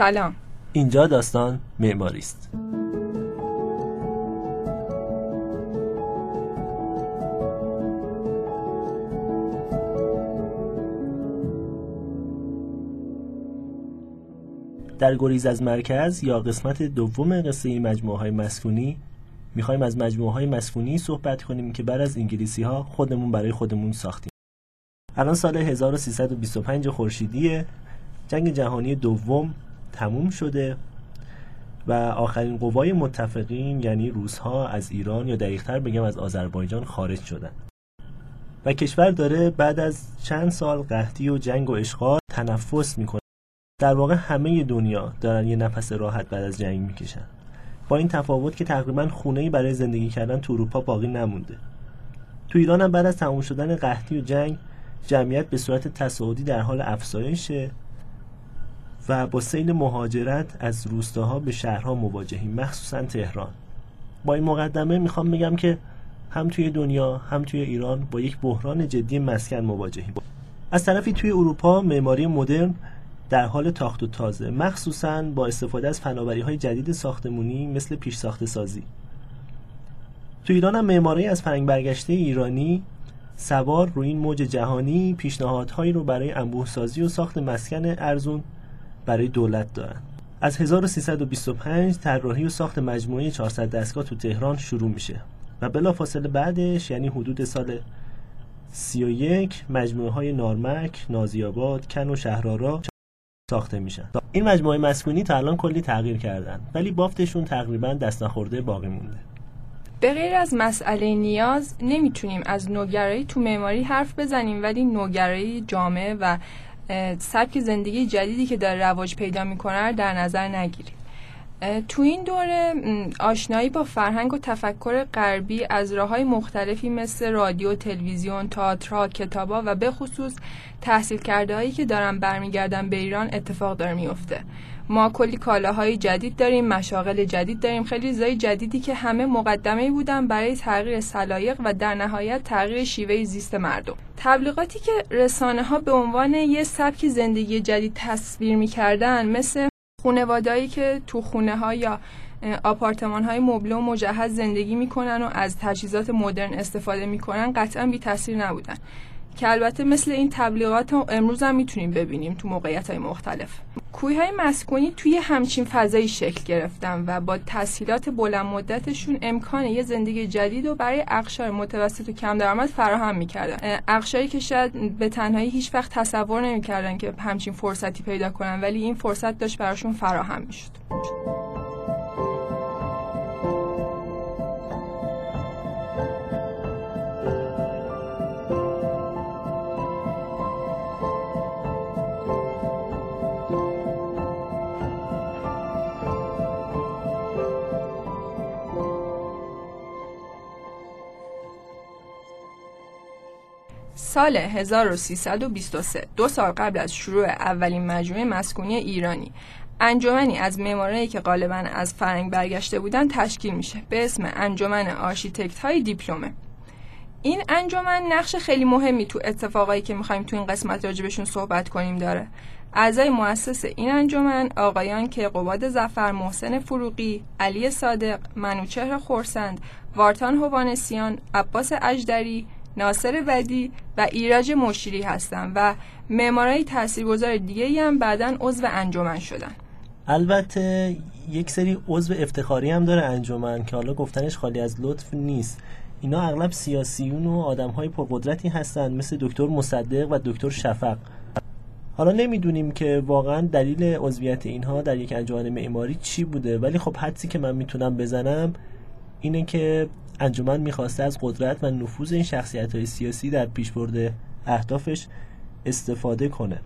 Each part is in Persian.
سلام. اینجا داستان معماری است. در گریز از مرکز یا قسمت دوم قصه این مجموعه های مسکونی می‌خوایم از مجموعه های مسکونی صحبت کنیم که بعد از انگلیسی ها خودمون برای خودمون ساختیم. الان سال 1325 خورشیدی جنگ جهانی دوم تموم شده و آخرین قوای متفقین یعنی روسها از ایران یا دقیقتر بگم از آذربایجان خارج شدن. و کشور داره بعد از چند سال قحطی و جنگ و اشغال تنفس می‌کنه. در واقع همه دنیا دارن یه نفس راحت بعد از جنگ می‌کشن. با این تفاوت که تقریبا خونه برای زندگی کردن تو اروپا باقی نمونده. تو ایران هم بعد از تموم شدن قحطی و جنگ جمعیت به صورت تصاعدی در حال افزایشه. و با سیل مهاجرت از روستاها به شهرها مواجهیم مخصوصا تهران. با این مقدمه می‌خوام بگم که هم توی دنیا هم توی ایران با یک بحران جدی مسکن مواجهیم. از طرفی توی اروپا معماری مدرن در حال تاخت و تازه مخصوصا با استفاده از فناوری های جدید ساختمونی مثل پیش ساخت سازی. تو ایران هم معماری از فرنگ برگشته ایرانی سوار روی این موج جهانی پیشنهادهایی رو برای انبوه سازی و ساخت مسکن ارزون برای دولت دارن. از 1325 طراحی و ساخت مجموعه 400 دستگاه تو تهران شروع میشه و بلافاصله بعدش یعنی حدود سال 31 مجموعه های نارمک، نازیاباد، کن و شهرارا ساخته میشن. این مجموعه مسکونی تا الان کلی تغییر کردن ولی بافتشون تقریبا دست نخورده باقی مونده. به غیر از مسئله نیاز نمی‌تونیم از نوگرایی تو معماری حرف بزنیم ولی نوگرایی جامعه و سبک زندگی جدیدی که داره رواج پیدا می‌کنه در نظر نگیریم تو این دوره آشنایی با فرهنگ و تفکر غربی از راه های مختلفی مثل رادیو، تلویزیون، تئاتر، کتابا و به خصوص تحصیل کرده هایی که دارن برمیگردن به ایران اتفاق داره میفته ما کلی کالاهای جدید داریم مشاغل جدید داریم خیلی چیزای جدیدی که همه مقدمه بودن برای تغییر سلایق و در نهایت تغییر شیوه زیست مردم. تبلیغاتی که رسانه ها به عنوان یه سبک زندگی جدید تصویر می‌کردن مثل خونوادایی که تو خونه ها یا آپارتمان های مبله و مجهز زندگی می‌کنن و از تجهیزات مدرن استفاده می‌کنن قطعا بی تاثیر نبودن. که البته مثل این تبلیغات امروز هم می‌تونیم ببینیم تو موقعیت های مختلف. کوی های مسکونی توی همچین فضایی شکل گرفتن و با تسهیلات بلند مدتشون امکان یه زندگی جدید و برای اقشار متوسط و کم درآمد فراهم می‌کردن. اقشاری که شاید به تنهایی هیچ وقت تصور نمی‌کردن که همچین فرصتی پیدا کنن ولی این فرصت داشت براشون فراهم می‌شد. سال 1323 دو سال قبل از شروع اولین مجموعه مسکونی ایرانی. انجمنی از معمارایی که غالبا از فرنگ برگشته بودن تشکیل میشه به اسم انجمن آرشیتکت های دیپلمه. این انجمن نقش خیلی مهمی تو اتفاقایی که می‌خوایم تو این قسمت راجبشون صحبت کنیم داره. اعضای مؤسس این انجمن آقایان کیقباد ظفر محسن فروغی علی صادق منوچهر خورسند وارتان هوانسیان عباس اجدری ناصر ودی و ایراج مشیری هستن و معمارای تاثیرگذار دیگه هم بعدا عضو انجمن شدن. البته یک سری عضو افتخاری هم داره انجمن که حالا گفتنش خالی از لطف نیست. اینا اغلب سیاسیون و آدم های پرقدرتی هستند مثل دکتر مصدق و دکتر شفق. حالا نمی‌دونیم که واقعا دلیل عضویت اینها در یک انجمن معماری چی بوده ولی خب حدسی که من می‌تونم بزنم اینه که انجمن می‌خواسته از قدرت و نفوذ این شخصیت های سیاسی در پیشبرد اهدافش استفاده کنه.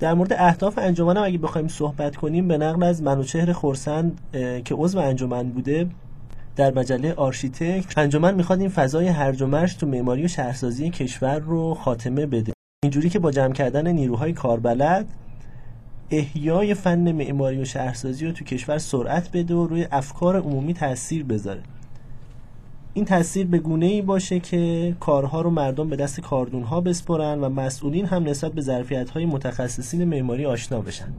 در مورد اهداف انجمن هم اگه بخوایم صحبت کنیم به نقل از منوچهر خورسند که عضو انجمن بوده در مجله آرشیتکت انجمن می‌خواد این فضای هرج و مرج تو معماری و شهرسازی کشور رو خاتمه بده. اینجوری که با جمع کردن نیروهای کاربلد احیای فن معماری و شهرسازی رو تو کشور سرعت بده و روی افکار عمومی تاثیر بذاره. این تاثیر به گونه ای باشه که کارها رو مردم به دست کاردون ها بسپرن و مسئولین هم نسبت به ظرفیت های متخصصین معماری آشنا بشن.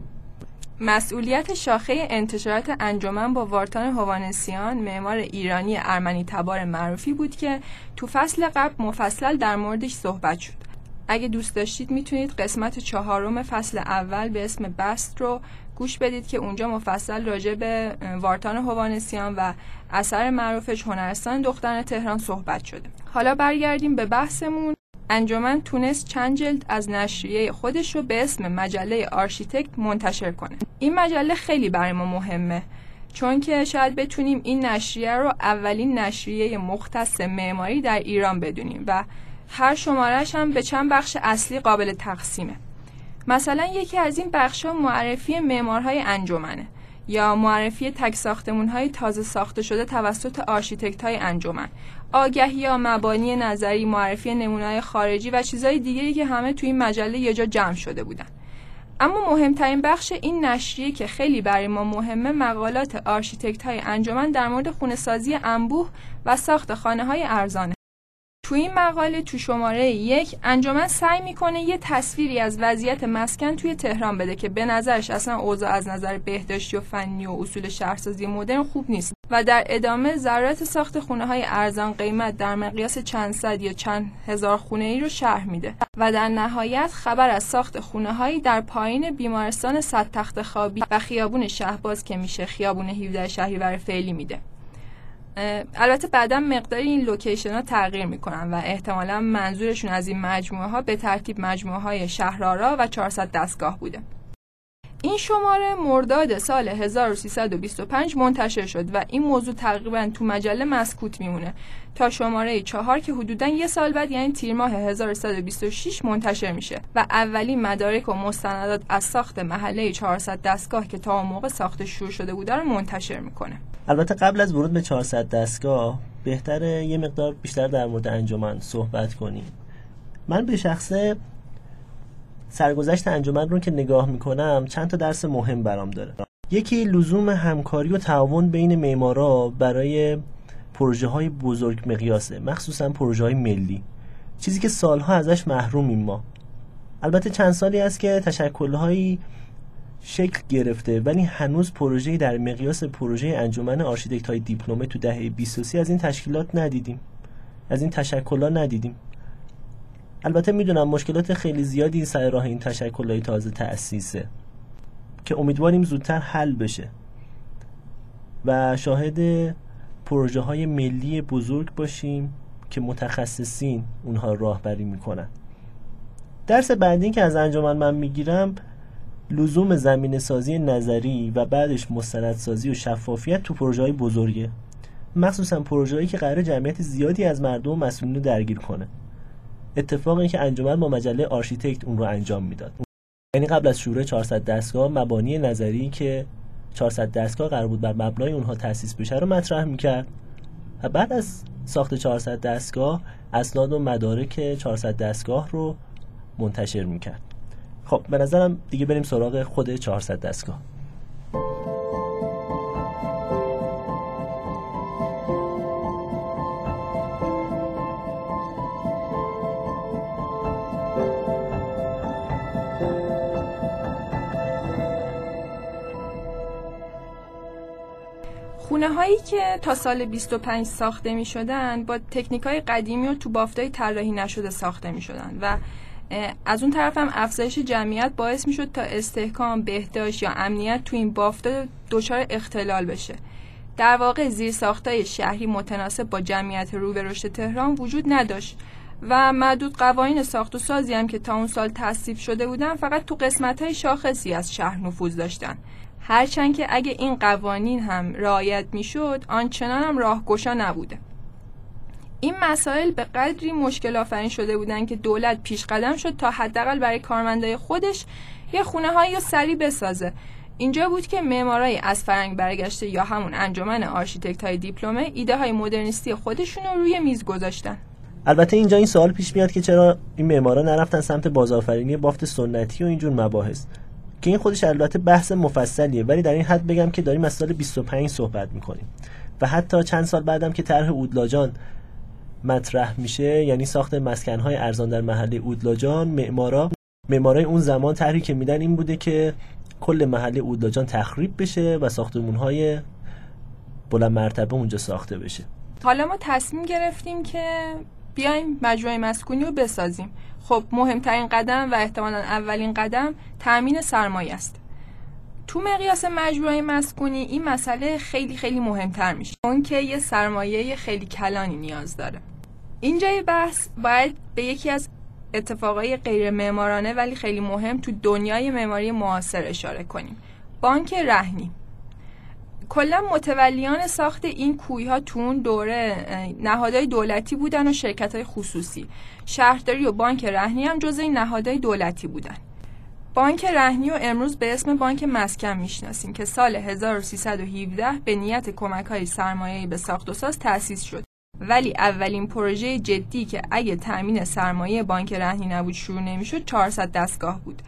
مسئولیت شاخه انتشارات انجمن با وارتان هوانسیان معمار ایرانی ارمنی تبار معروفی بود که تو فصل قبل مفصل در موردش صحبت شد. اگه دوست داشتید می‌تونید قسمت چهارم فصل اول به اسم بست رو گوش بدید که اونجا مفصل راجع به وارتان هوانسیان و اثر معروفش هنرستان دختران تهران صحبت شده. حالا برگردیم به بحثمون. انجمن تونست چند جلد از نشریه خودش رو به اسم مجله آرشیتکت منتشر کنه. این مجله خیلی برای ما مهمه چون که شاید بتونیم این نشریه رو اولین نشریه مختص معماری در ایران بدونیم و هر شماره‌ش هم به چند بخش اصلی قابل تقسیمه. مثلا یکی از این بخش ها معرفی معمارهای انجمنه یا معرفی تک ساختمون های تازه ساخته شده توسط آرشیتکت های انجمن. آگهی یا مبانی نظری معرفی نمونه خارجی و چیزهای دیگری که همه توی این مجله یه جا جمع شده بودن. اما مهمترین بخش این نشریه که خیلی برای ما مهمه مقالات آرشیتکت های انجمن در مورد خونه سازی انبوه و ساخت خانه های ارزانه. تو این مقاله تو شماره یک انجمن سعی می‌کنه یه تصویری از وضعیت مسکن توی تهران بده که به نظرش اصلا اوضاع از نظر بهداشتی و فنی و اصول شهرسازی مدرن خوب نیست و در ادامه ضرورت ساخت خونه های ارزان قیمت در مقیاس چند صد یا چند هزار خونه ای رو شرح میده و در نهایت خبر از ساخت خونه هایی در پایین بیمارستان صد تخت خوابی و خیابون شهباز که میشه خیابون 17 شهریور فعلی میده. البته بعدا مقدار این لوکیشن ها تغییر می‌کنن و احتمالا منظورشون از این مجموعه ها به ترتیب مجموعه های شهرارا و 400 دستگاه بوده. این شماره مرداد سال 1325 منتشر شد و این موضوع تقریبا تو مجله مسکوت میمونه. تا شماره چهار که حدودا یه سال بعد یعنی تیر ماه 1326 منتشر میشه و اولین مدارک و مستندات از ساخت محله 400 دستگاه که تا اون موقع ساخت شروع شده بوده رو منتشر می‌کنه. البته قبل از ورود به 400 دستگاه بهتره یه مقدار بیشتر در مورد انجمن صحبت کنیم. من به شخصه سرگذشت انجمن رو که نگاه می‌کنم چند تا درس مهم برام داره. یکی لزوم همکاری و تعاون بین معمارا برای پروژه های بزرگ مقیاسه مخصوصا پروژه های ملی. چیزی که سالها ازش محرومیم ما. البته چند سالی است که تشکلهایی شکل گرفته ولی هنوز پروژه در مقیاس پروژه انجمن آرشیتکت های دیپلمه تو دهه 20 از این تشکیلات ندیدیم. از این تشکلات ندیدیم. البته می‌دونم مشکلات خیلی زیادی سر راه این تشکلهای تازه تأسیسه که امیدواریم زودتر حل بشه. و شاهد پروژه های ملی بزرگ باشیم که متخصصین اونها راهبری می‌کنن. درس بعدی که از انجمن من می‌گیرم لزوم زمینه سازی نظری و بعدش مستندسازی و شفافیت تو پروژه های بزرگه. مخصوصا پروژه‌ای که قراره جمعیت زیادی از مردم و مسئولین رو درگیر کنه. اتفاقی که انجمن با مجله آرشیتکت اون رو انجام می‌داد. یعنی قبل از شروع 400 دستگاه مبانی نظری که 400 دستگاه قرار بود بر مبنای اونها تأسیس بشه رو مطرح می‌کرد. و بعد از ساخت 400 دستگاه اسناد و مدارک 400 دستگاه رو منتشر می‌کرد. خب به نظرم دیگه بریم سراغ خود 400 دستگاه. خونه هایی که تا سال 25 ساخته می شدن با تکنیک های قدیمی و تو بافتای طراحی نشده ساخته می شدن و از اون طرف هم افزایش جمعیت باعث می شد تا استحکام بهداشت یا امنیت تو این بافتا دچار اختلال بشه. در واقع زیر ساختای شهری متناسب با جمعیت رو به رشد تهران وجود نداشت و معدود قوانین ساخت و سازی هم که تا اون سال تصویب شده بودن فقط تو قسمت های شاخصی از شهر نفوذ داشتن. هرچند که اگه این قوانین هم رعایت می‌شد آنچنان هم راهگشا نبوده. این مسائل به قدری مشکل آفرین شده بودن که دولت پیش قدم شد تا حداقل برای کارمندای خودش یه خونه هایی سری بسازه. اینجا بود که معمارای از فرنگ برگشته یا همون انجمن آرشیتکت های دیپلمه ایده های مدرنیستی خودشون رو روی میز گذاشتن. البته اینجا این سوال پیش میاد که چرا این معمارا نرفتن سمت بازآفرینی بافت سنتی و اینجور مباحث؟ که این خودش البته بحث مفصلیه ولی در این حد بگم که داریم از سال 25 صحبت می‌کنیم. و حتی چند سال بعدم که طرح اودلاجان مطرح میشه یعنی ساخت مسکنهای ارزان در محله اودلاجان معمارا. معمارای اون زمان طرحی که میدن این بوده که کل محله اوداجان تخریب بشه و ساختمون های بلند مرتبه اونجا ساخته بشه. حالا ما تصمیم گرفتیم که بیایم مجموعه مسکونی رو بسازیم. خب مهمترین قدم و احتمالا اولین قدم تأمین سرمایه است. تو مقیاس مجموعه مسکونی این مسئله خیلی خیلی مهمتر میشه. اون که یه سرمایه خیلی کلانی نیاز داره. اینجای بحث باید به یکی از اتفاقای غیر معمارانه ولی خیلی مهم تو دنیای معماری معاصر اشاره کنیم. بانک رهنی. کلا متولیان ساخت این کوی ها تو اون دوره نهادهای دولتی بودن و شرکت های خصوصی. شهرداری و بانک رهنی هم جز این نهادهای دولتی بودن. بانک رهنی و امروز به اسم بانک مسکن می‌شناسیم که سال 1317 به نیت کمک های سرمایه‌ای به ساخت و ساز تأسیس شد. ولی اولین پروژه جدی که اگه تأمین سرمایه بانک رهنی نبود شروع نمی‌شد 400 دستگاه بود.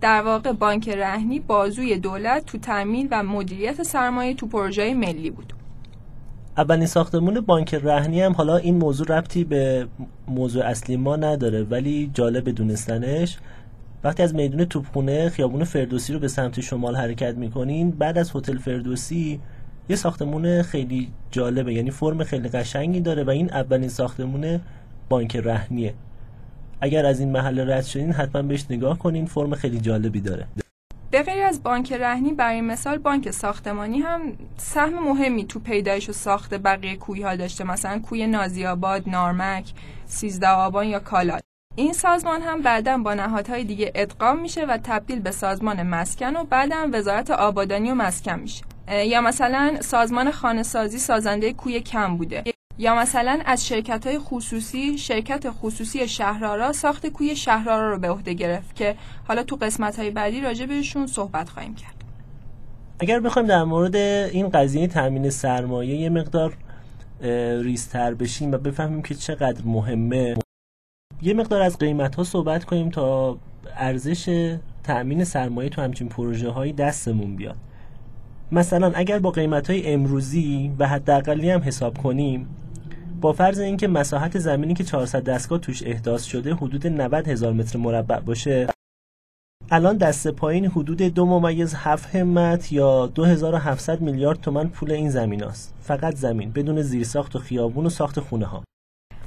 در واقع بانک رهنی بازوی دولت تو تامین و مدیریت سرمایه تو پروژه ملی بود. اولین ساختمون بانک رهنی هم حالا این موضوع ربطی به موضوع اصلی ما نداره ولی جالب دونستنش وقتی از میدون توپخونه خیابون فردوسی رو به سمت شمال حرکت می‌کنین بعد از هتل فردوسی یه ساختمون خیلی جالبه یعنی فرم خیلی قشنگی داره و این اولین ساختمون بانک رهنیه. اگر از این محله رد شدین حتما بهش نگاه کنین فرم خیلی جالبی داره. به غیر از بانک رهنی برای مثال بانک ساختمانی هم سهم مهمی تو پیدایش و ساخت بقیه کوی ها داشته مثلا کوی نازی آباد، نارمک، سیزده آبان یا کالات. این سازمان هم بعدا با نهادهای دیگه ادغام میشه و تبدیل به سازمان مسکن و بعدا وزارت آبادانی و مسکن میشه. یا مثلا سازمان خانه سازی سازنده کوی کم بوده. یا مثلا از شرکت های خصوصی شرکت خصوصی شهرارا ساخت کوی شهرارا رو به عهده گرفت که حالا تو قسمت های بعدی راجع بهشون صحبت خواهیم کرد. اگر بخوایم در مورد این قضیه تامین سرمایه یه مقدار ریستر بشیم و بفهمیم که چقدر مهمه. یه مقدار از قیمت ها صحبت کنیم تا ارزش تأمین سرمایه تو همچین پروژه های دستمون بیاد. مثلا اگر با قیمت های امروزی و حداقلی هم حساب کنیم با فرض اینکه مساحت زمینی که 400 دستگاه توش احداث شده حدود 90 هزار متر مربع باشه. الان دست پایین حدود دو ممیز هفت همت یا 2700 میلیارد تومن پول این زمین است. فقط زمین بدون زیرساخت و خیابون و ساخت خونه ها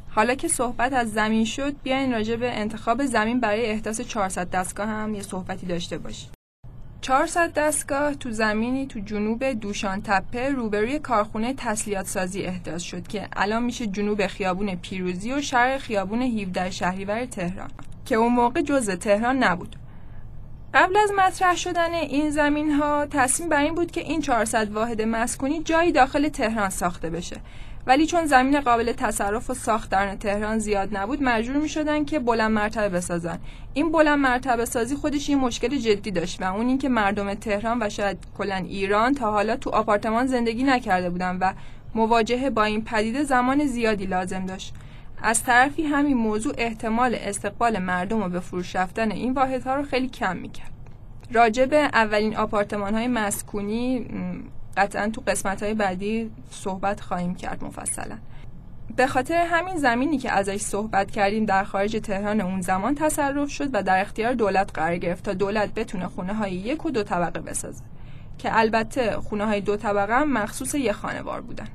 حالا که صحبت از زمین شد بیاین راجع به انتخاب زمین برای احداث 400 دستگاه هم یه صحبتی داشته باشیم. 400 دستگاه تو زمینی تو جنوب دوشان تپه روبروی کارخونه تسلیات سازی احداث شد که الان میشه جنوب خیابون پیروزی و شرق خیابون 17 شهریور تهران که اون موقع جزء تهران نبود. قبل از مطرح شدن این زمین ها تصمیم بر این بود که این 400 واحد مسکونی جایی داخل تهران ساخته بشه. ولی چون زمین قابل تصرف و ساخت در تهران زیاد نبود مجبور می شدن که بلند مرتبه بسازن. این بلند مرتبه سازی خودش یه مشکل جدی داشت و اون اینکه مردم تهران و شاید کلا ایران تا حالا تو آپارتمان زندگی نکرده بودن و مواجهه با این پدیده زمان زیادی لازم داشت. از طرفی همین موضوع احتمال استقبال مردم و به فروش رفتن این واحدها رو خیلی کم می‌کرد. راجع به اولین آپارتمان های مسکونی قطعا تو قسمت های بعدی صحبت خواهیم کرد مفصلا. به خاطر همین زمینی که ازش صحبت کردیم در خارج تهران اون زمان تصرف شد و در اختیار دولت قرار گرفت تا دولت بتونه خونه های یک و دو طبقه بسازه که البته خونه های دو طبقه هم مخصوص یه خانوار بودن.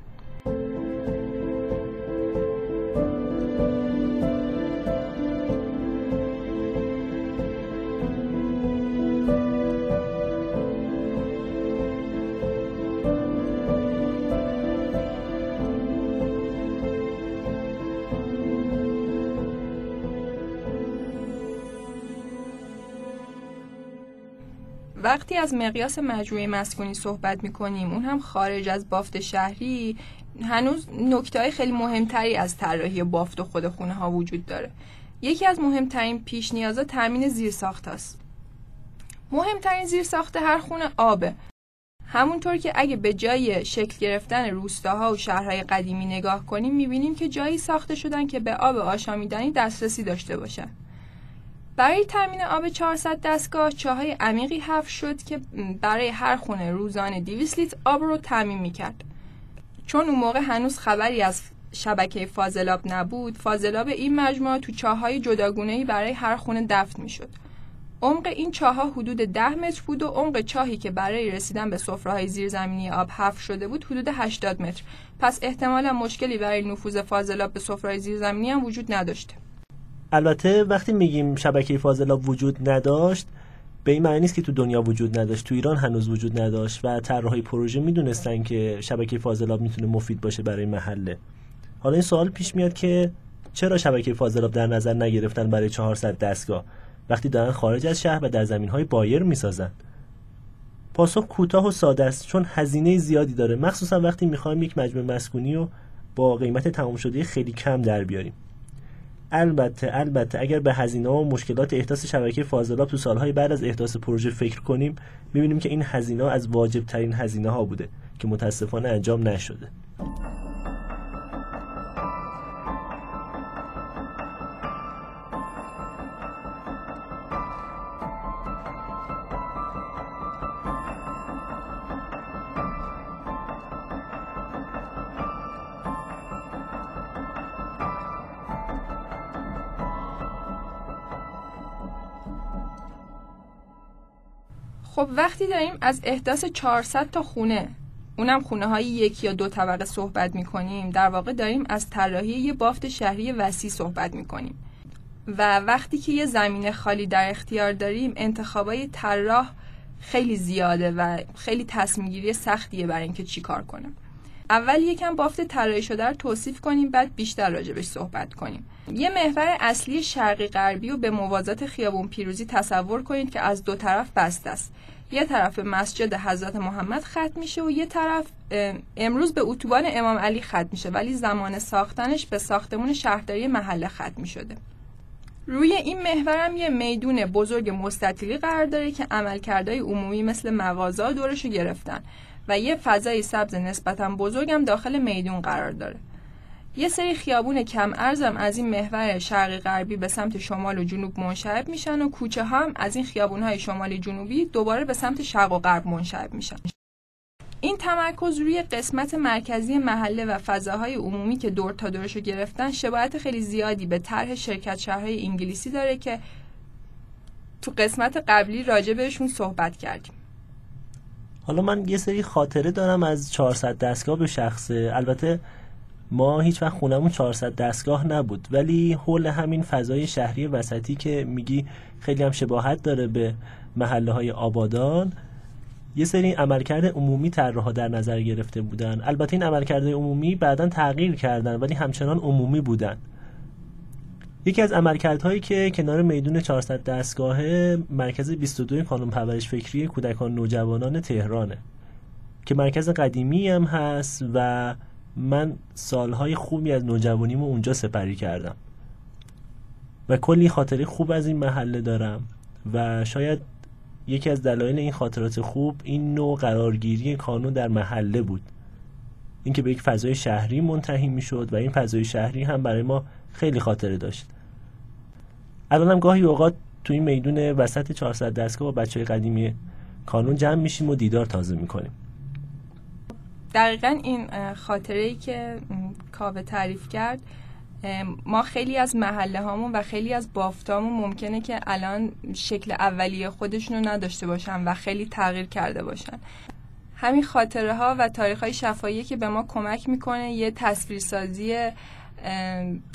وقتی از مقیاس مجموعه مسکونی صحبت می‌کنیم اون هم خارج از بافت شهری هنوز نکته خیلی مهمتری از طراحی بافت و خود خونه ها وجود داره. یکی از مهمترین پیش نیازا تامین زیرساخت است مهمترین زیرساخت هر خونه آبه. همونطور که اگه به جای شکل گرفتن روستاها و شهرهای قدیمی نگاه کنیم می‌بینیم که جایی ساخته شدن که به آب آشامیدنی دسترسی داشته باشن. برای تامین آب 400 دستگاه چاهای عمیقی حفر شد که برای هر خونه روزانه 200 لیتر آب رو تامین می‌کرد. چون اون موقع هنوز خبری از شبکه فاضلاب نبود فاضلاب این مجموعه تو چاهای جداگونه‌ای برای هر خونه دفن می‌شد. عمق این چاه ها حدود 10 متر بود و عمق چاهی که برای رسیدن به سفره‌های زیرزمینی آب حفر شده بود حدود 80 متر. پس احتمالا مشکلی برای نفوذ فاضلاب به سفره‌های زیرزمینی هم وجود نداشته. البته وقتی میگیم شبکه فاضلاب وجود نداشت به این معنی نیست که تو دنیا وجود نداشت. تو ایران هنوز وجود نداشت و طراحای پروژه می‌دونستن که شبکه فاضلاب می‌تونه مفید باشه برای محله. حالا این سوال پیش میاد که چرا شبکه فاضلاب در نظر نگرفتن برای 400 دستگاه؟ وقتی دارن خارج از شهر و در زمین های بایر می‌سازن. پاسخ کوتاه و ساده است چون هزینه زیادی داره. مخصوصا وقتی می‌خوایم یک مجموعه مسکونی رو با قیمت تمام شده خیلی کم در بیاریم. البته البته اگر به هزینه و مشکلات احداث شبکه فاضلاب تو سالهای بعد از احداث پروژه فکر کنیم می‌بینیم که این هزینه از واجب ترین هزینه ها بوده که متاسفانه انجام نشده. خب وقتی داریم از احداث 400 تا خونه اونم خونه های یک یا دو طبقه صحبت می کنیم در واقع داریم از طراحی یه بافت شهری وسیع صحبت می کنیم و وقتی که یه زمین خالی در اختیار داریم انتخابای طراح خیلی زیاده و خیلی تصمیم گیری سختیه برای اینکه چی کار کنم. اول یکم بافت طراحی شده رو توصیف کنیم بعد بیشتر راجبش صحبت کنیم. یه محور اصلی شرقی غربی رو به موازات خیابون پیروزی تصور کنید که از دو طرف بسته است. یه طرف مسجد حضرت محمد ختم میشه و یه طرف امروز به اتوبان امام علی ختم میشه ولی زمان ساختنش به ساختمون شهرداری محله ختم می‌شده. روی این محورم یه میدون بزرگ مستطیلی قرار داره که عملکردهای عمومی مثل مغازه دورشو گرفتن. و یه فضای سبز نسبتا بزرگم داخل میدون قرار داره. یه سری خیابون کم ارزم از این محور شرقی غربی به سمت شمال و جنوب منشعب میشن و کوچه هم از این خیابون های شمالی جنوبی دوباره به سمت شرق و غرب منشعب میشن. این تمرکز روی قسمت مرکزی محله و فضاهای عمومی که دور تا دورشو گرفتن شباهت خیلی زیادی به طرح شرکت شهرهای انگلیسی داره که تو قسمت قبلی راجع بهشون صحبت کردیم. حالا من یه سری خاطره دارم از 400 دستگاه به شخصه. البته ما هیچ وقت خونمون 400 دستگاه نبود ولی حول همین فضای شهری وسطی که میگی خیلی هم شباهت داره به محله های آبادان یه سری عملکرد عمومی طراحا در نظر گرفته بودن. البته این عملکرد عمومی بعدا تغییر کردن ولی همچنان عمومی بودن. یکی از عملکردهایی که کنار میدون 400 دستگاه مرکز 22 کانون پرورش فکری کودکان نوجوانان تهرانه که مرکز قدیمی هم هست و من سالهای خوبی از نوجوانیمو اونجا سپری کردم. و کلی خاطره خوب از این محله دارم و شاید یکی از دلایل این خاطرات خوب این نوع قرارگیری کانون در محله بود. اینکه به یک فضای شهری منتهی می‌شد و این فضای شهری هم برای ما خیلی خاطره داشت. الانم گاهی اوقات توی این میدون وسط 400 دستگاه با بچه قدیمی کانون جمع میشیم و دیدار تازه می‌کنیم. دقیقا این خاطره ای که کاوه تعریف کرد ما خیلی از محله هامون و خیلی از بافتامون ممکنه که الان شکل اولیه خودشونو نداشته باشن و خیلی تغییر کرده باشن. همین خاطره ها و تاریخ های شفایی که به ما کمک می‌کنه یه تصویرسازی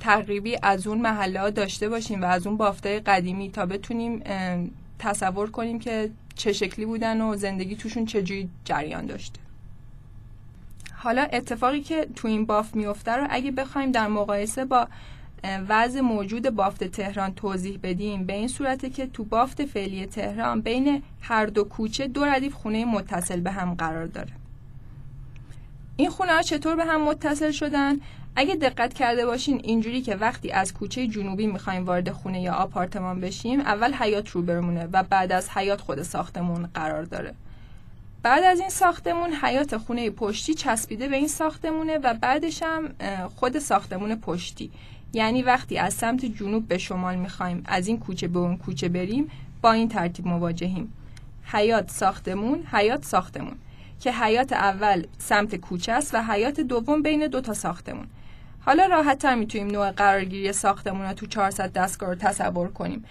تقریبی از اون محله داشته باشیم و از اون بافتای قدیمی تا بتونیم تصور کنیم که چه شکلی بودن و زندگی توشون چجوری جریان داشته. حالا اتفاقی که تو این بافت میفته رو اگه بخوایم در مقایسه با وضع موجود بافت تهران توضیح بدیم به این صورته که تو بافت فعلی تهران بین هر دو کوچه دو ردیف خونه متصل به هم قرار داره. این خونه ها چطور به هم متصل شدن؟ اگه دقت کرده باشین اینجوری که وقتی از کوچه جنوبی می‌خوایم وارد خونه یا آپارتمان بشیم اول حیات رو برمونه و بعد از حیات خود ساختمون قرار داره. بعد از این ساختمون حیات خونه پشتی چسبیده به این ساختمونه و بعدش هم خود ساختمون پشتی. یعنی وقتی از سمت جنوب به شمال می‌خوایم از این کوچه به اون کوچه بریم با این ترتیب مواجهیم. حیات ساختمون حیات ساختمون. که حیات اول سمت کوچه است و حیات دوم بین دو تا ساختمون. حالا راحت تر می‌تونیم نوع قرارگیری ساختمون رو تو 400 دستگاه رو تصور کنیم.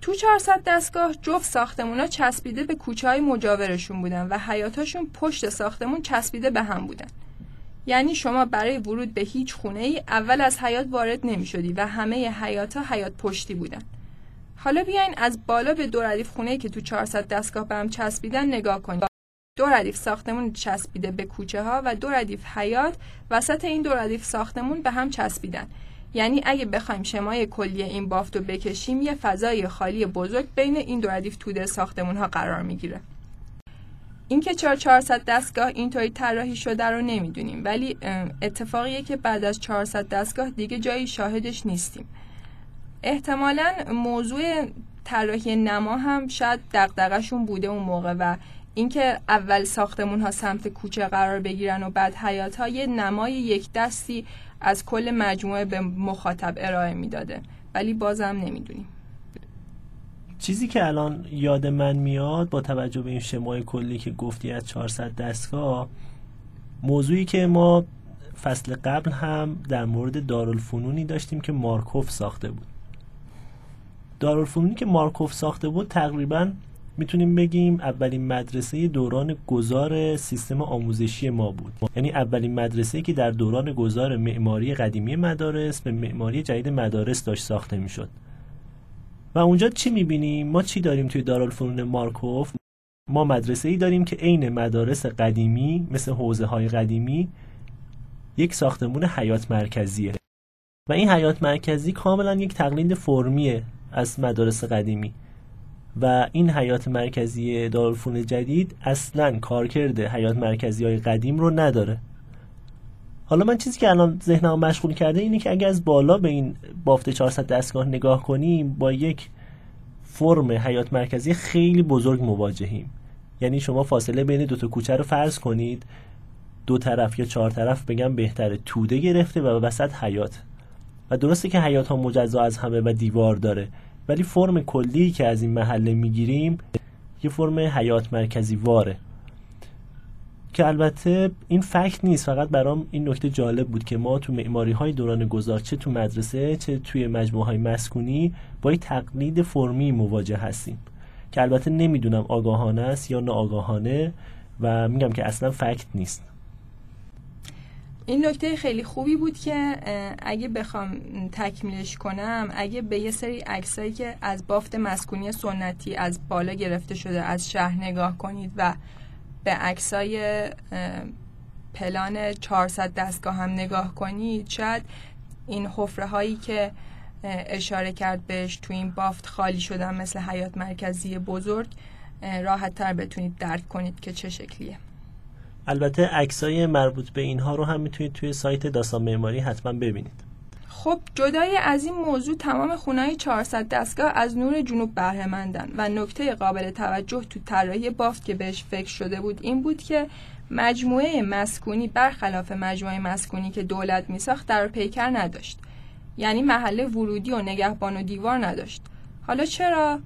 تو 400 دستگاه جفت ساختمونا چسبیده به کوچه های مجاورشون بودن و حیاتاشون پشت ساختمون چسبیده به هم بودن. یعنی شما برای ورود به هیچ خونه ای اول از حیات وارد نمی شدی و همه حیات ها حیات پشتی بودن. حالا بیاین از بالا به دو ردیف خونه ای که تو 400 دستگاه به هم چسبیدن نگاه کنید دو ردیف ساختمون چسبیده به کوچه ها و دو ردیف حیات وسط این دو ردیف ساختمون به هم چسبیدن. یعنی اگه بخوایم شمای کلی این بافت رو بکشیم یه فضای خالی بزرگ بین این دو ردیف توده ساختمون ها قرار می‌گیره. اینکه چرا 400 دستگاه اینطوری طراحی شده رو نمی‌دونیم ولی اتفاقیه که بعد از 400 دستگاه دیگه جایی شاهدش نیستیم. احتمالا موضوع طراحی نما هم شاید دغدغشون بوده اون موقع و اینکه اول ساختمون ها سمت کوچه قرار بگیرن و بعد حیات ها نمای یک دستی از کل مجموعه به مخاطب ارائه می‌داده. ولی بازم نمی‌دونیم. چیزی که الان یاد من میاد با توجه به این شمای کلی که گفتی از 400 دستگاه موضوعی که ما فصل قبل هم در مورد دارالفنونی داشتیم که مارکوف ساخته بود. دارالفنونی که مارکوف ساخته بود تقریبا می‌تونیم بگیم اولین مدرسه دوران گذار سیستم آموزشی ما بود. یعنی اولین مدرسه که در دوران گذار معماری قدیمی مدارس به معماری جدید مدارس داشت ساخته می‌شد. و اونجا چی می‌بینیم؟ ما چی داریم توی دارالفنون مارکوف؟ ما مدرسه ای داریم که عین مدارس قدیمی مثل حوزه های قدیمی یک ساختمون حیات مرکزیه. و این حیات مرکزی کاملا یک تقلید فرمیه از مدارس قدیمی. و این حیات مرکزی دارالفنون جدید اصلا کارکرد حیات مرکزی های قدیم رو نداره. حالا من چیزی که الان ذهنم مشغول کرده اینه که اگر از بالا به این بافت 400 دستگاه نگاه کنیم با یک فرم حیات مرکزی خیلی بزرگ مواجهیم. یعنی شما فاصله بین دو تا کوچه رو فرض کنید. دو طرف یا چهار طرف بگم بهتره توده گرفته و وسط حیات. و درسته که حیات ها مجزا از همه و دیوار داره. ولی فرم کلی که از این محله می‌گیریم یه فرم حیات مرکزی واره. که البته این فکت نیست فقط برام این نکته جالب بود که ما تو معماری های دوران گذار چه تو مدرسه چه توی مجموعه های مسکونی با یک تقلید فرمی مواجه هستیم که البته نمی‌دونم آگاهانه است یا ناآگاهانه و میگم که اصلا فکت نیست. این نکته خیلی خوبی بود که اگه بخوام تکمیلش کنم اگه به یه سری عکسایی که از بافت مسکونی سنتی از بالا گرفته شده از شهر نگاه کنید و به عکسای پلان 400 دستگاه هم نگاه کنید شاید این حفره هایی که اشاره کرد بهش تو این بافت خالی شدن مثل حیات مرکزی بزرگ راحت تر بتونید درک کنید که چه شکلیه. البته عکسای مربوط به اینها رو هم می‌تونید توی سایت داستان معماری حتما ببینید. خب جدای از این موضوع تمام خونه‌های 400 دستگاه از نور جنوب بهرهمندن و نکته قابل توجه تو طراحی بافت که بهش فکر شده بود این بود که مجموعه مسکونی برخلاف مجموعه مسکونی که دولت میساخت در پیکر نداشت. یعنی محله ورودی و نگهبان و دیوار نداشت. حالا چرا؟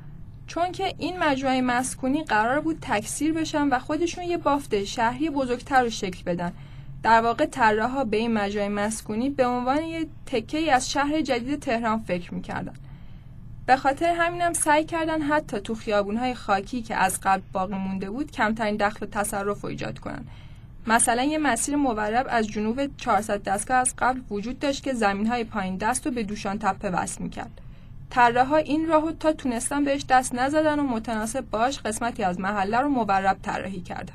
چون که این مجموعه مسکونی قرار بود تکثیر بشن و خودشون یه بافت شهری بزرگتر رو شکل بدن. در واقع طراحا به این مجموعه مسکونی به عنوان یه تکه از شهر جدید تهران فکر می‌کردن. به خاطر همینم سعی کردن حتی تو خیابونهای خاکی که از قبل باقی مونده بود کمترین دخل و تصرف رو ایجاد کنن. مثلا یه مسیر مورب از جنوب 400 دستگاه از قبل وجود داشت که زمین های پایین دست رو به دوشان تپه وصل می‌کرد. ها این راهو تا تونستن بهش دست نزدن و متناسب باش قسمتی از محله رو مورب طراحی کردن.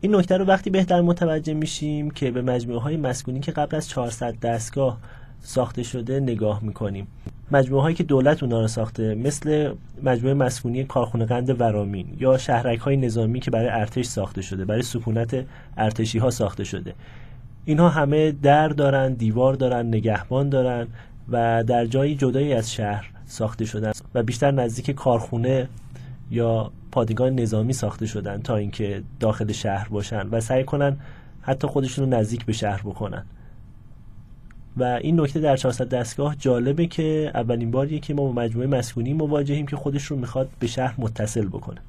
این نکته رو وقتی بهتر متوجه میشیم که به مجموعه های مسکونی که قبل از 400 دستگاه ساخته شده نگاه می‌کنیم. مجموعه هایی که دولت اونا رو ساخته مثل مجموعه مسکونی کارخونه قند ورامین یا شهرک های نظامی که برای ارتش ساخته شده برای سکونت ارتشی ها ساخته شده. اینها همه در دارن دیوار دارن نگهبان دارن. و در جایی جدایی از شهر ساخته شدن و بیشتر نزدیک کارخونه یا پادگان نظامی ساخته شدن تا اینکه داخل شهر باشن و سعی کنن حتی خودشون رو نزدیک به شهر بکنن. و این نکته در 400 دستگاه جالبه که اولین باریه که ما با مجموعه مسکونی مواجهیم که خودش رو می‌خواد به شهر متصل بکنه.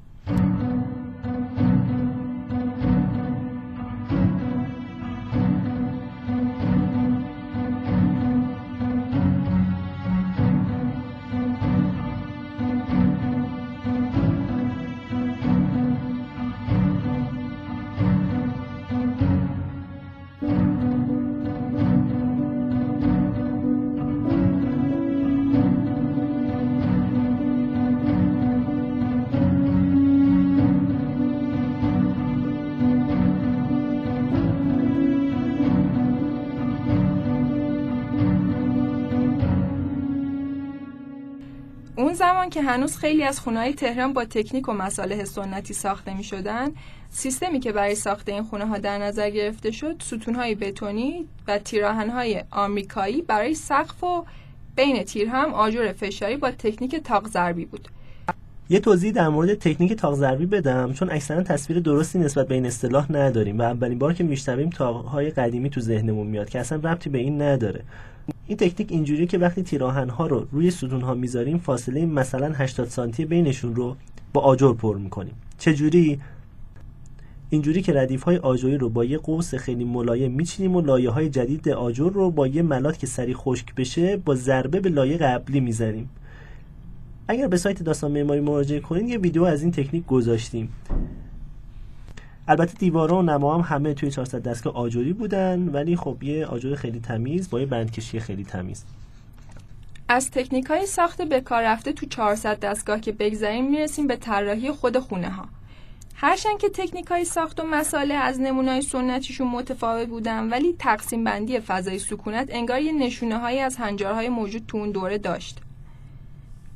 اون زمان که هنوز خیلی از خونه تهران با تکنیک و مصالح سنتی ساخته می شدن سیستمی که برای ساخت این خونه ها در نظر گرفته شد ستون های بتونی و تیراهن های آمریکایی برای سقف و بین تیر هم آجر فشاری با تکنیک تاق ضربی بود. یه توضیح در مورد تکنیک تاق ضربی بدم چون اکثرا تصویر درستی نسبت به این اصطلاح نداریم و اولین بار که میشنویم تاقهای قدیمی تو ذهنمون میاد که اصلا ربطی به این نداره. این تکنیک اینجوری که وقتی تیراهن ها رو روی ستون ها می‌ذاریم فاصله مثلا 80 سانتی بینشون رو با آجر پر می‌کنیم. چجوری؟ اینجوری که ردیف های آجوری رو با یه قوس خیلی ملایم میچینیم و لایه های جدید آجر رو با یه ملات که سری خشک بشه با ضربه به لایه قبلی می‌زنیم. اگر به سایت داستان معماری مراجعه کنید یه ویدیو از این تکنیک گذاشتیم. البته دیوارا و نما هم همه توی 400 دستگاه آجوری بودن ولی خب یه آجر خیلی تمیز با یه بندکشی خیلی تمیز. از تکنیک های ساخت به کار رفته تو 400 دستگاه که بگذاریم می‌رسیم به طراحی خود خونه ها هرچند که تکنیک های ساخت و مساله از نمونای سنتیشون متفاوت بودن ولی تقسیم بندی فضای سکونت انگار یه نشونه هایی از هنجارهای موجود تو اون دوره داشت.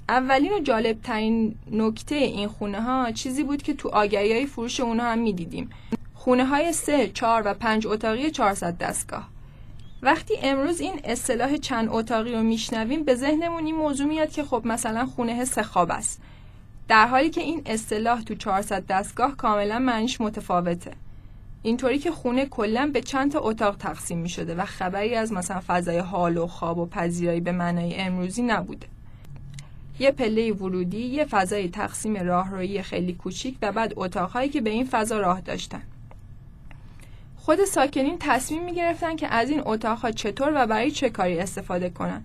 اولین و جالب ترین نکته این خونه ها چیزی بود که تو آگهی های فروش اونها هم می‌دیدیم. خونه های سه، چهار و پنج اتاقی 400 دستگاه. وقتی امروز این اصطلاح چند اتاقی رو میشنویم به ذهنمون این موضوع میاد که خب مثلا خونه سه خواب است. در حالی که این اصطلاح تو 400 دستگاه کاملا معنیش متفاوته. اینطوری که خونه کلا به چند تا اتاق تقسیم می شده و خبری از مثلا فضای حال و خواب و پذیرایی به معنای امروزی نبوده. یه پله ورودی یه فضای تقسیم راهرویی خیلی کوچیک و بعد اتاقهایی که به این فضا راه داشتن. خود ساکنین تصمیم می گرفتن که از این اتاقها چطور و برای چه کاری استفاده کنن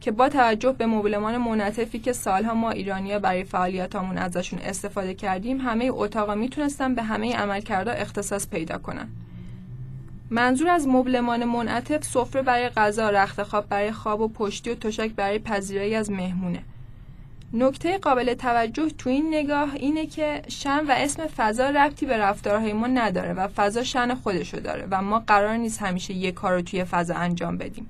که با توجه به مبلمان منعطفی که سالها ما ایرانیا برای فعالیتامون ازشون استفاده کردیم همه اتاقا می‌تونستن به همه عملکردها اختصاص پیدا کنن. منظور از مبلمان منعطف سفره برای غذا رخت خواب برای خواب و پشتی و تشک برای پذیرایی از مهمونه. نکته قابل توجه تو این نگاه اینه که شن و اسم فضا ربطی به رفتارهای ما نداره و فضا شن خودشو داره و ما قرار نیست همیشه یک کار رو توی فضا انجام بدیم.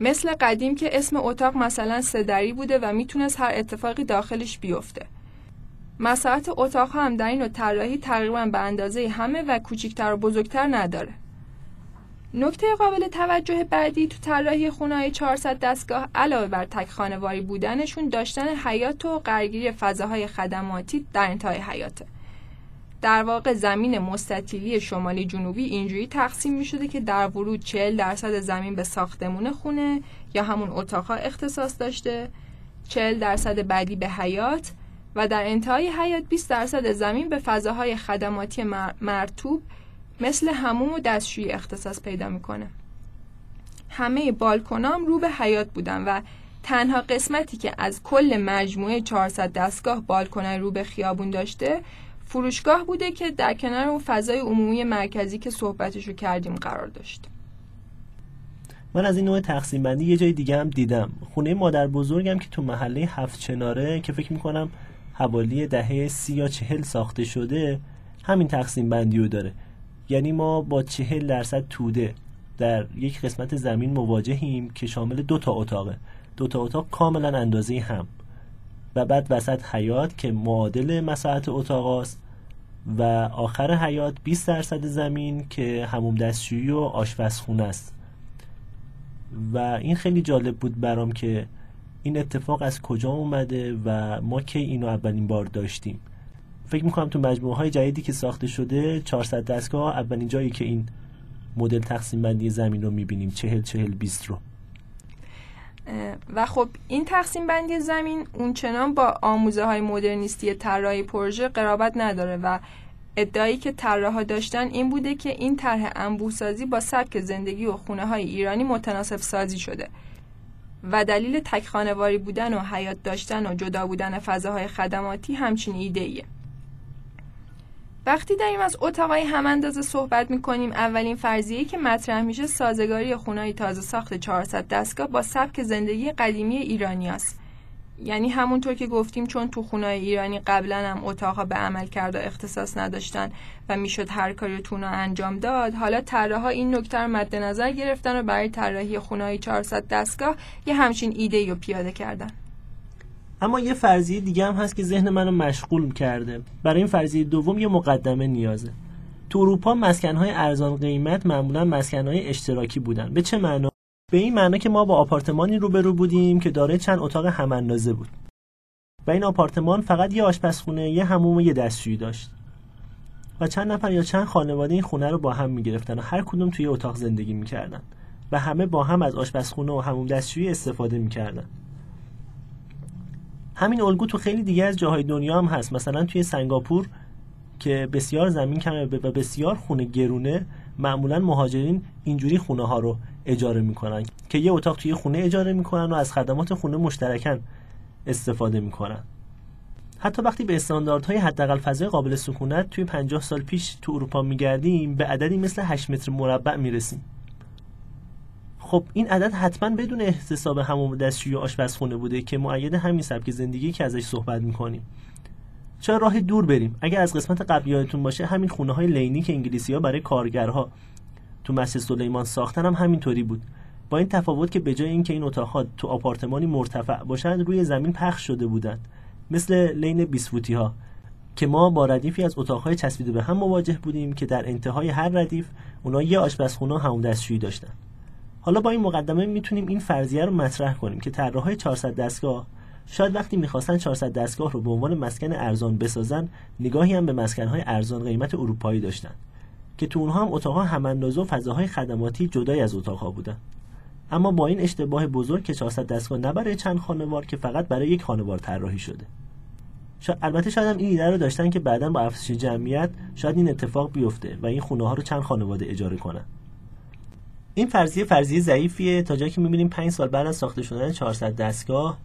مثل قدیم که اسم اتاق مثلا سدری بوده و می‌تونست هر اتفاقی داخلش بیفته. مساحت اتاق هم در این طراحی تقریبا به اندازه همه و کوچکتر و بزرگتر نداره. نکته قابل توجه بعدی تو طراحی خونه‌های 400 دستگاه علاوه بر تک خانواری بودنشون داشتن حیات و قرگیری فضاهای خدماتی در انتهای حیاته در واقع زمین مستطیلی شمالی جنوبی اینجوری تقسیم می شده که در ورود 40 درصد زمین به ساختمون خونه یا همون اتاقها اختصاص داشته 40 درصد بعدی به حیات و در انتهای حیات 20 درصد زمین به فضاهای خدماتی مرتوب مثل هموم و دستشویی اختصاص پیدا می‌کنه. همه بالکنام رو به حیات بودن و تنها قسمتی که از کل مجموعه 400 دستگاه بالکنای رو به خیابون داشته فروشگاه بوده که در کنار اون فضای عمومی مرکزی که صحبتشو کردیم قرار داشت. من از این نوع تقسیم بندی یه جای دیگه هم دیدم. خونه مادر بزرگم که تو محله هفت چناره که فکر می‌کنم حوالی دهه سی یا چهل ساخته شده همین تقسیم بندی رو داره. یعنی ما با چهل درصد توده در یک قسمت زمین مواجهیم که شامل دو تا اتاقه. دو تا اتاق کاملا اندازه هم. و بعد وسط حیات که معادل مساحت اتاق است و آخر حیات 20 درصد زمین که هموم دستشویی و آشپزخونه است. و این خیلی جالب بود برام که این اتفاق از کجا اومده و ما کی اینو اولین بار داشتیم. فکر می‌کنم تو مجموعه های جدیدی که ساخته شده 400 دستگاه اولین جایی که این مدل تقسیم بندی زمین رو می‌بینیم 40 40 20 رو و خب این تقسیم بندی زمین اونچنان با آموزه های مدرنیستی طراحی پروژه قرابت نداره و ادعایی که طراحا داشتن این بوده که این طرح انبوسازی با سبک زندگی و خونه های ایرانی متناسب سازی شده و دلیل تک خانواری بودن و حیات داشتن و جدا بودن فضاهای خدماتی همچین ایده ایه. وقتی داریم از اتاقای هم اندازه صحبت می‌کنیم اولین فرضیه که مطرح میشه سازگاری خونهای تازه ساخت 400 دستگاه با سبک زندگی قدیمی ایرانی است. یعنی همونطور که گفتیم چون تو خونهای ایرانی قبلا هم اتاقها به عمل کرده اختصاص نداشتن و می‌شد هر کاری تونا انجام داد حالا طراحا این نکته رو مد نظر گرفتن و برای طراحی خونهای 400 دستگاه یه همچین ایده رو پیاده کردن اما یه فرضیه دیگه هم هست که ذهن منو مشغول کرده. برای این فرضیه دوم یه مقدمه نیازه. تو اروپا مسکنهای ارزان قیمت معمولا مسکنهای اشتراکی بودن. به چه معنا؟ به این معنا که ما با آپارتمانی روبرو بودیم که دارای چند اتاق هم اندازه بود. و این آپارتمان فقط یه آشپزخونه یه هموم و یه دستشویی داشت. و چند نفر یا چند خانواده این خونه رو با هم می‌گرفتن و هر کدوم توی اتاق زندگی می‌کردن. و همه با هم از آشپزخونه و هموم دستشویی استفاده می‌کردن. همین الگو تو خیلی دیگه از جاهای دنیا هم هست. مثلا توی سنگاپور که بسیار زمین کمه و بسیار خونه گرونه معمولا مهاجرین اینجوری خونه ها رو اجاره می‌کنن که یه اتاق توی خونه اجاره می‌کنن و از خدمات خونه مشترکن استفاده می‌کنن. حتی وقتی به استانداردهای حداقل فضای قابل سکونت توی 50 سال پیش تو اروپا میگردیم به عددی مثل 8 متر مربع می‌رسیم. خب این عدد حتما بدون احتساب همون دستشویی آشپزخونه بوده که معید همین سبک زندگی که ازش صحبت می‌کنیم. چرا راه دور بریم؟ اگر از قسمت قبلی یادتون باشه همین خونه های لینی که انگلیسی ها برای کارگرها تو مسجد سلیمان ساختن هم همینطوری بود. با این تفاوت که به جای اینکه این اتاقها تو آپارتمانی مرتفع باشند روی زمین پخش شده بودند. مثل لین بیسفوتی ها که ما با ردیفی از اتاقهای چسبیده به هم مواجه بودیم که در انتهای هر ردیف اونا یه آشپزخونه همون دستشویی داشتن. حالا با این مقدمه می‌تونیم این فرضیه رو مطرح کنیم که طراحهای 400 دستگاه شاید وقتی می‌خواستن 400 دستگاه رو به عنوان مسکن ارزان بسازن نگاهی هم به مسکنهای ارزان قیمت اروپایی داشتن که تو اونها هم اتاقها هم اندازه و فضاهای خدماتی جدای از اتاقها بودن. اما با این اشتباه بزرگ که 400 دستگاه نه برای چند خانوار که فقط برای یک خانوار طراحی شده. شا... البته شاید هم این ایده رو داشتن که بعدا با افزایش جمعیت شاید این اتفاق بیفته و این خونه ها رو چند خانواده اجاره کنن. این فرضیه فرضیه ضعیفیه. تا جایی که می‌بینیم 5 سال بعد از ساخته شدن 400 دستگاه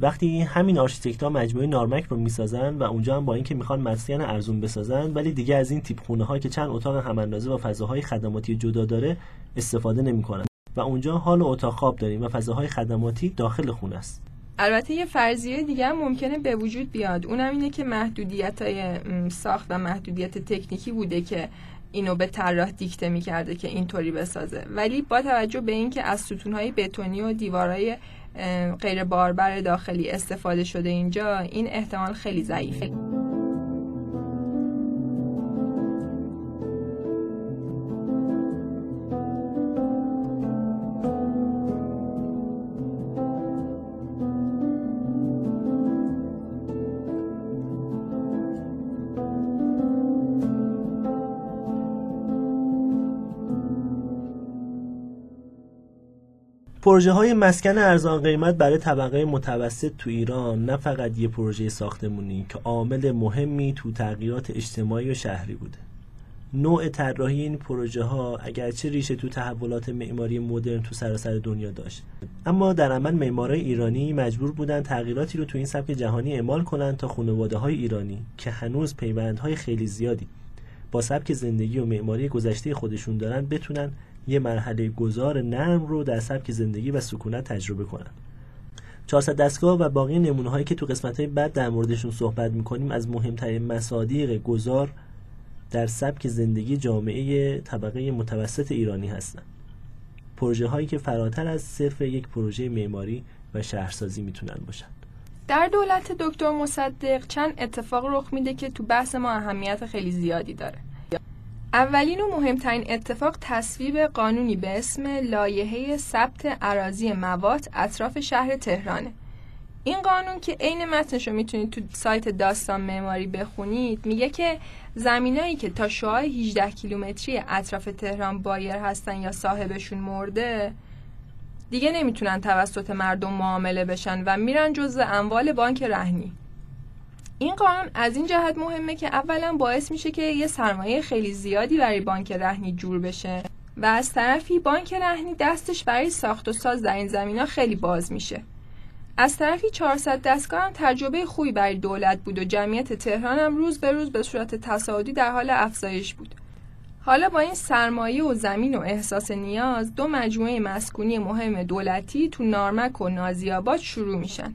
وقتی همین ها مجموعه نارمک رو می‌سازن و اونجا هم با اینکه می‌خوان مسکن ارزون بسازن ولی دیگه از این تیپ خونه ها که چند اتاق هم اندازه و فضاهای خدماتی جدا داره استفاده نمی‌کنن. و اونجا حال اتاق خواب داریم و فضاهای خدماتی داخل خونه است. البته یه فرضیه دیگه هم ممکنه به وجود بیاد. اونم اینه که محدودیت های ساخت و محدودیت تکنیکی بوده که اینو به طراح دیکته می‌کرده که اینطوری بسازه. ولی با توجه به اینکه از ستونهای بتونی و دیوارهای غیر باربر داخلی استفاده شده اینجا این احتمال خیلی ضعیفه. پروژه های مسکن ارزان قیمت برای طبقه متوسط تو ایران نه فقط یه پروژه ساختمونی که عامل مهمی تو تغییرات اجتماعی و شهری بوده. نوع طراحی این پروژه ها اگرچه ریشه تو تحولات معماری مدرن تو سراسر دنیا داشت اما در عمل معمارای ایرانی مجبور بودن تغییراتی رو تو این سبک جهانی اعمال کنند تا خانواده های ایرانی که هنوز پیوندهای خیلی زیادی با سبک زندگی و معماری گذشته خودشون دارن بتونن یه مرحله گذار نرم رو در سبک زندگی و سکونت تجربه کنن 400 دستگاه و باقی نمونه هایی که تو قسمت های بعد در موردشون صحبت می‌کنیم از مهمترین مصادیق گذار در سبک زندگی جامعه طبقه متوسط ایرانی هستند پروژه هایی که فراتر از صرف یک پروژه معماری و شهرسازی می‌تونن باشن. در دولت دکتر مصدق چند اتفاق رخ میده که تو بحث ما اهمیت خیلی زیادی داره. اولین و مهمترین اتفاق تصویب قانونی به اسم لایحه ثبت اراضی مواد اطراف شهر تهرانه این قانون که عین متنش رو می‌تونید تو سایت داستان معماری بخونید میگه که زمینایی که تا شعاع 18 کیلومتری اطراف تهران بایر هستن یا صاحبشون مرده دیگه نمی‌تونن توسط مردم معامله بشن و میرن جزء اموال بانک رهنی. این قانون از این جهت مهمه که اولا باعث میشه که یه سرمایه خیلی زیادی برای بانک رهنی جور بشه و از طرفی بانک رهنی دستش برای ساخت و ساز در این زمین خیلی باز میشه. از طرفی 400 دستگاه هم تجربه خوبی برای دولت بود و جمعیت تهران هم روز به روز به صورت تصاعدی در حال افزایش بود. حالا با این سرمایه و زمین و احساس نیاز دو مجموعه مسکونی مهم دولتی تو نارمک و نازیاباد شروع میشن.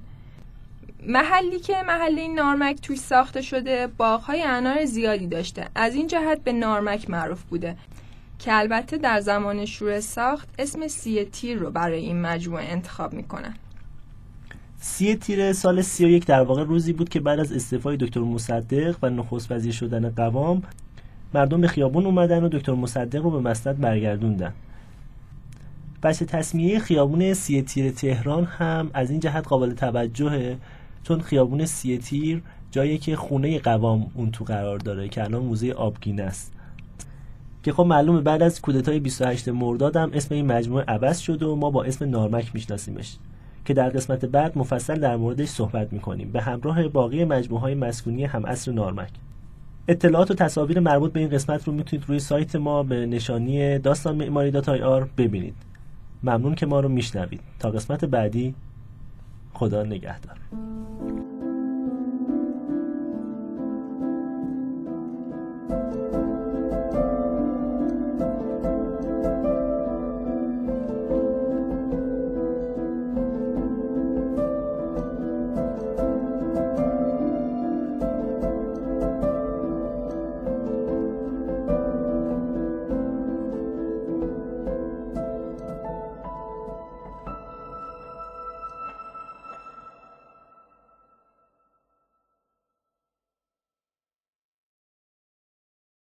محلی که محله نارمک توی ساخته شده باغهای انار زیادی داشته. از این جهت به نارمک معروف بوده. که البته در زمان شروع ساخت اسم سی تیر رو برای این مجموعه انتخاب می‌کنن. سی تیر سال 31 در واقع روزی بود که بعد از استعفای دکتر مصدق و نخست وزیر شدن قوام مردم به خیابون اومدن و دکتر مصدق رو به مسند برگردوندن. بچه تصمیه خیابون سی تیر تهران هم از این جهت قابل توجهه چون خیابون سی تیر جایی که خونه قوام اون تو قرار داره که الان موزه آبگینه است. که خب معلومه بعد از کودتای 28 مرداد هم اسم این مجموعه عوض شد و ما با اسم نارمک میشناسیمش که در قسمت بعد مفصل در موردش صحبت می‌کنیم. به همراه باقی مجموعه های مسکونی هم اصر نارمک. اطلاعات و تصاویر مربوط به این قسمت رو می‌تونید روی سایت ما به نشانی داستان معماری آر ببینید. ممنون که ما رو میشنوید. تا قسمت بعدی خدا نگهدار.